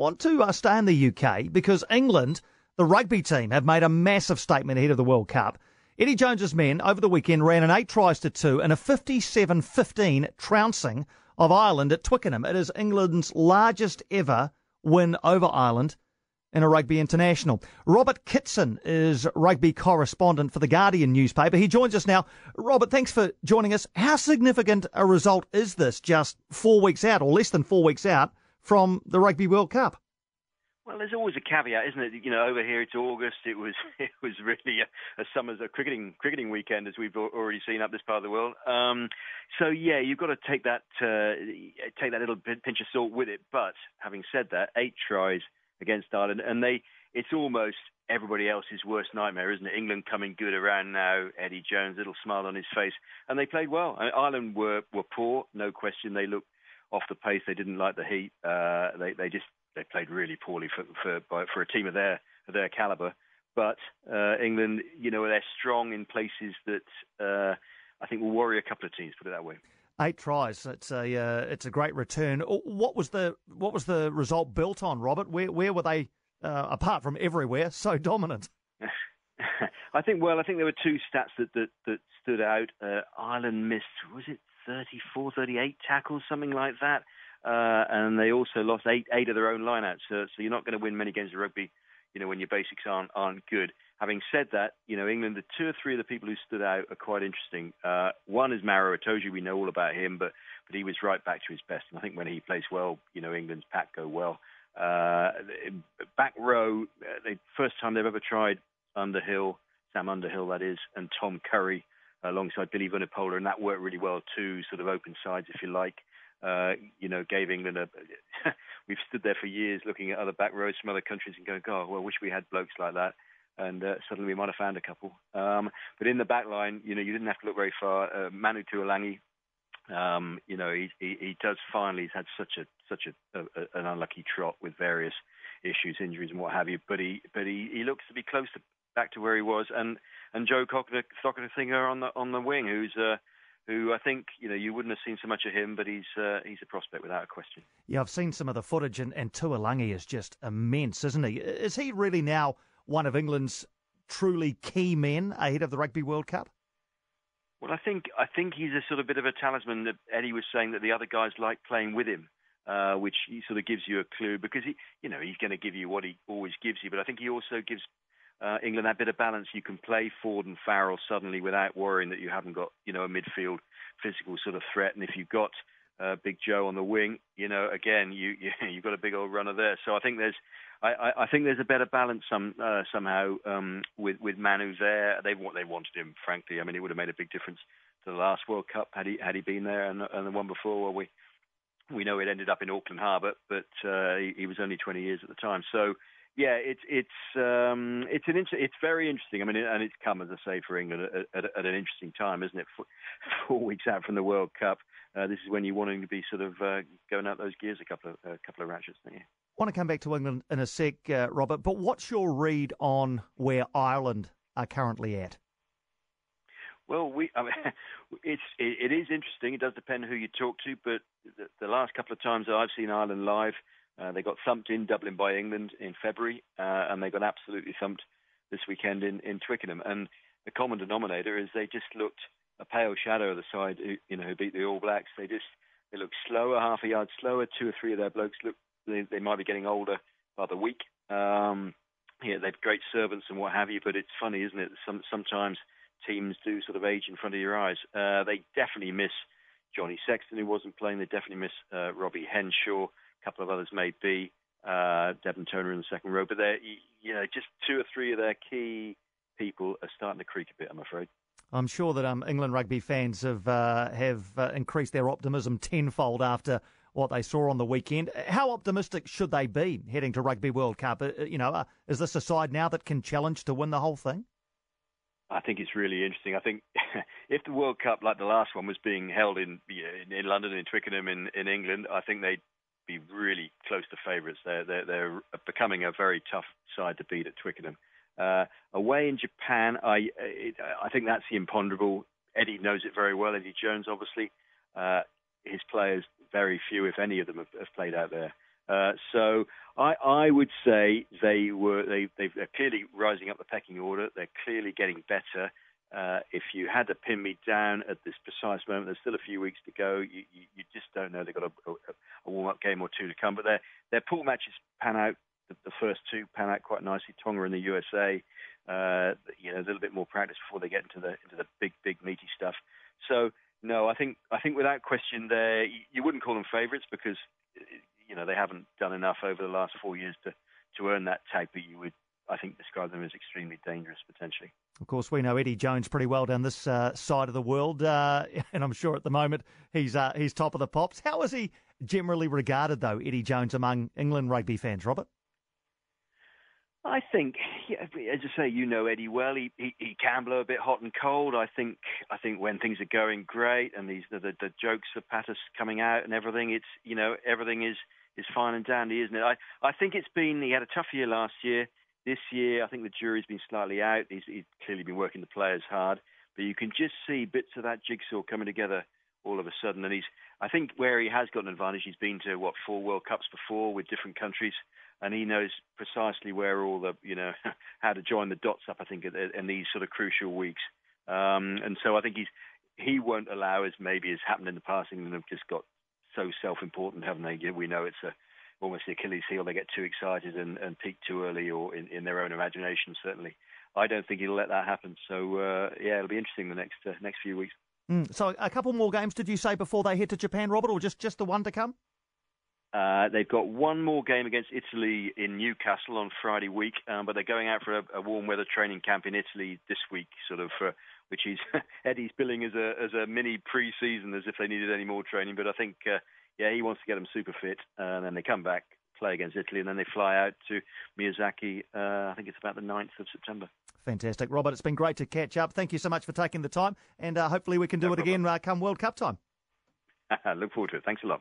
want to uh, stay in the UK because England, the rugby team, have made a massive statement ahead of the World Cup. Eddie Jones's men over the weekend ran an eight tries to two and a 57-15 trouncing of Ireland at Twickenham. It is England's largest ever win over Ireland in a rugby international. Robert Kitson is rugby correspondent for the Guardian newspaper. He joins us now. Robert, thanks for joining us. How significant a result is this just four weeks out or less than four weeks out from the Rugby World Cup? Well, there's always a caveat, isn't it? You know, over here it's August. It was it was really a, a summer's a cricketing cricketing weekend, as we've already seen up this part of the world. Um, so yeah, you've got to take that uh, take that little pinch of salt with it. But having said that, eight tries against Ireland, and they it's almost everybody else's worst nightmare, isn't it? England coming good around now. Eddie Jones, little smile on his face, and they played well. I mean, Ireland were were poor, no question. They looked off the pace. They didn't like the heat. Uh, they they just they played really poorly for for by, for a team of their of their caliber. But uh, England, you know, they're strong in places that uh, I think will worry a couple of teams. Put it that way. Eight tries. It's a uh, it's a great return. Oh, what was the what was the result built on, Robert? Where where were they uh, apart from everywhere so dominant? I think well, I think there were two stats that that, that stood out. Uh, Ireland missed was it 34, 38 tackles, something like that, uh, and they also lost eight eight of their own lineouts. So, so you're not going to win many games of rugby, you know, when your basics aren't aren't good. Having said that, you know, England, the two or three of the people who stood out are quite interesting. Uh, one is Maro Itoje. We know all about him, but but he was right back to his best. And I think when he plays well, you know, England's pack go well. Uh, back row, uh, the first time they've ever tried Underhill, Sam Underhill, that is, and Tom Curry alongside Billy Vunipola, and that worked really well too. Sort of open sides, if you like. Uh, you know, gave England a. we've stood there for years looking at other back rows from other countries and going, God, well, I wish we had blokes like that and uh, suddenly we might have found a couple. Um, but in the back line, you know, you didn't have to look very far. Uh, Manu Tuilagi, um, you know, he, he, he does finally. He's had such a such a, a, an unlucky trot with various issues, injuries, and what have you. But he but he, he looks to be close to back to where he was. And and Joe Cokanasiga on the on the wing, who's uh, who I think you know you wouldn't have seen so much of him, but he's uh, he's a prospect without a question. Yeah, I've seen some of the footage, and, and Tuilagi is just immense, isn't he? Is he really now? one of England's truly key men ahead of the Rugby World Cup? Well, I think I think he's a sort of bit of a talisman that Eddie was saying that the other guys like playing with him, uh, which he sort of gives you a clue because he, you know, he's going to give you what he always gives you, but I think he also gives uh, England that bit of balance. You can play Ford and Farrell suddenly without worrying that you haven't got, you know, a midfield physical sort of threat, and if you've got uh, Big Joe on the wing, you know, again, you, you you've got a big old runner there. So I think there's I, I think there's a better balance some uh, somehow um, with with Manu there. They what they wanted him, frankly. I mean, it would have made a big difference to the last World Cup had he had he been there, and, and the one before. Well, we we know it ended up in Auckland Harbour, but uh, he, he was only 20 years at the time. So yeah, it's it's um, it's an inter- it's very interesting. I mean, and it's come as I say for England at, at, at an interesting time, isn't it? Four, four, weeks out from the World Cup, uh, this is when you're wanting to be sort of uh, going out those gears a couple of a couple of ratchets. There. I want to come back to England in a sec, uh, Robert. But what's your read on where Ireland are currently at? Well, we, I mean, it's it, it is interesting. It does depend who you talk to, but the, the last couple of times that I've seen Ireland live, uh, they got thumped in Dublin by England in February, uh, and they got absolutely thumped this weekend in, in Twickenham. And the common denominator is they just looked a pale shadow of the side who, you know, who beat the All Blacks. They just they look slower, half a yard slower. Two or three of their blokes look they, they might be getting older by the week. Um, yeah, they've great servants and what have you, but it's funny, isn't it? Some, sometimes teams do sort of age in front of your eyes. Uh, they definitely miss Johnny Sexton, who wasn't playing. They definitely miss uh, Robbie Henshaw. A couple of others may be. Uh, Devin Toner in the second row, but they're you know just two or three of their key people are starting to creak a bit. I'm afraid. I'm sure that um, England rugby fans have uh, have uh, increased their optimism tenfold after what they saw on the weekend. How optimistic should they be heading to Rugby World Cup? Uh, you know, uh, is this a side now that can challenge to win the whole thing? I think it's really interesting. I think if the World Cup, like the last one, was being held in in, in London, in Twickenham, in, in England, I think they'd be really close to favourites. They're, they're they're becoming a very tough side to beat at Twickenham. Uh, away in Japan, I it, I think that's the imponderable. Eddie knows it very well. Eddie Jones, obviously, uh, his players very few, if any of them, have, have played out there. Uh, so I, I would say they were they, they're clearly rising up the pecking order. They're clearly getting better. Uh, if you had to pin me down at this precise moment, there's still a few weeks to go. You, you, you just don't know. They've got a, a, warm-up game or two to come, but their their pool matches pan out. The, the first two pan out quite nicely. Tonga and the USA. Uh, you know, a little bit more practice before they get into the into the big, big meaty stuff. So no, I think I think without question, they you wouldn't call them favourites because you know they haven't done enough over the last four years to to earn that tag, but you would I think describe them as extremely dangerous potentially. Of course, we know Eddie Jones pretty well down this uh, side of the world, uh, and I'm sure at the moment he's uh, he's top of the pops. How is he generally regarded, though, Eddie Jones among England rugby fans, Robert? I think, yeah, as I say, you know Eddie well. He, he he can blow a bit hot and cold. I think I think when things are going great and these the the, the jokes of Patus coming out and everything, it's you know everything is is fine and dandy, isn't it? I I think it's been he had a tough year last year. This year, I think the jury's been slightly out. He's, he's clearly been working the players hard, but you can just see bits of that jigsaw coming together all of a sudden. And he's, I think, where he has got an advantage, he's been to what four World Cups before with different countries, and he knows precisely where all the, you know, how to join the dots up. I think in these sort of crucial weeks. Um, and so I think he's he won't allow, as maybe has happened in the past, England have just got so self-important, haven't they? We know it's a almost the Achilles heel. They get too excited and, and peak too early, or in, in their own imagination. Certainly, I don't think he'll let that happen. So uh, yeah, it'll be interesting the next uh, next few weeks. Mm, so a couple more games, did you say before they head to Japan, Robert, or just just the one to come? Uh, they've got one more game against Italy in Newcastle on Friday week, um, but they're going out for a, a, warm weather training camp in Italy this week, sort of, uh, which is Eddie's billing as a as a mini pre-season, as if they needed any more training. But I think uh, yeah, he wants to get them super fit, uh, and then they come back, play against Italy, and then they fly out to Miyazaki. Uh, I think it's about the 9th of September. Fantastic, Robert. It's been great to catch up. Thank you so much for taking the time, and uh, hopefully we can do no it problem. again uh, come World Cup time. Look forward to it. Thanks a lot.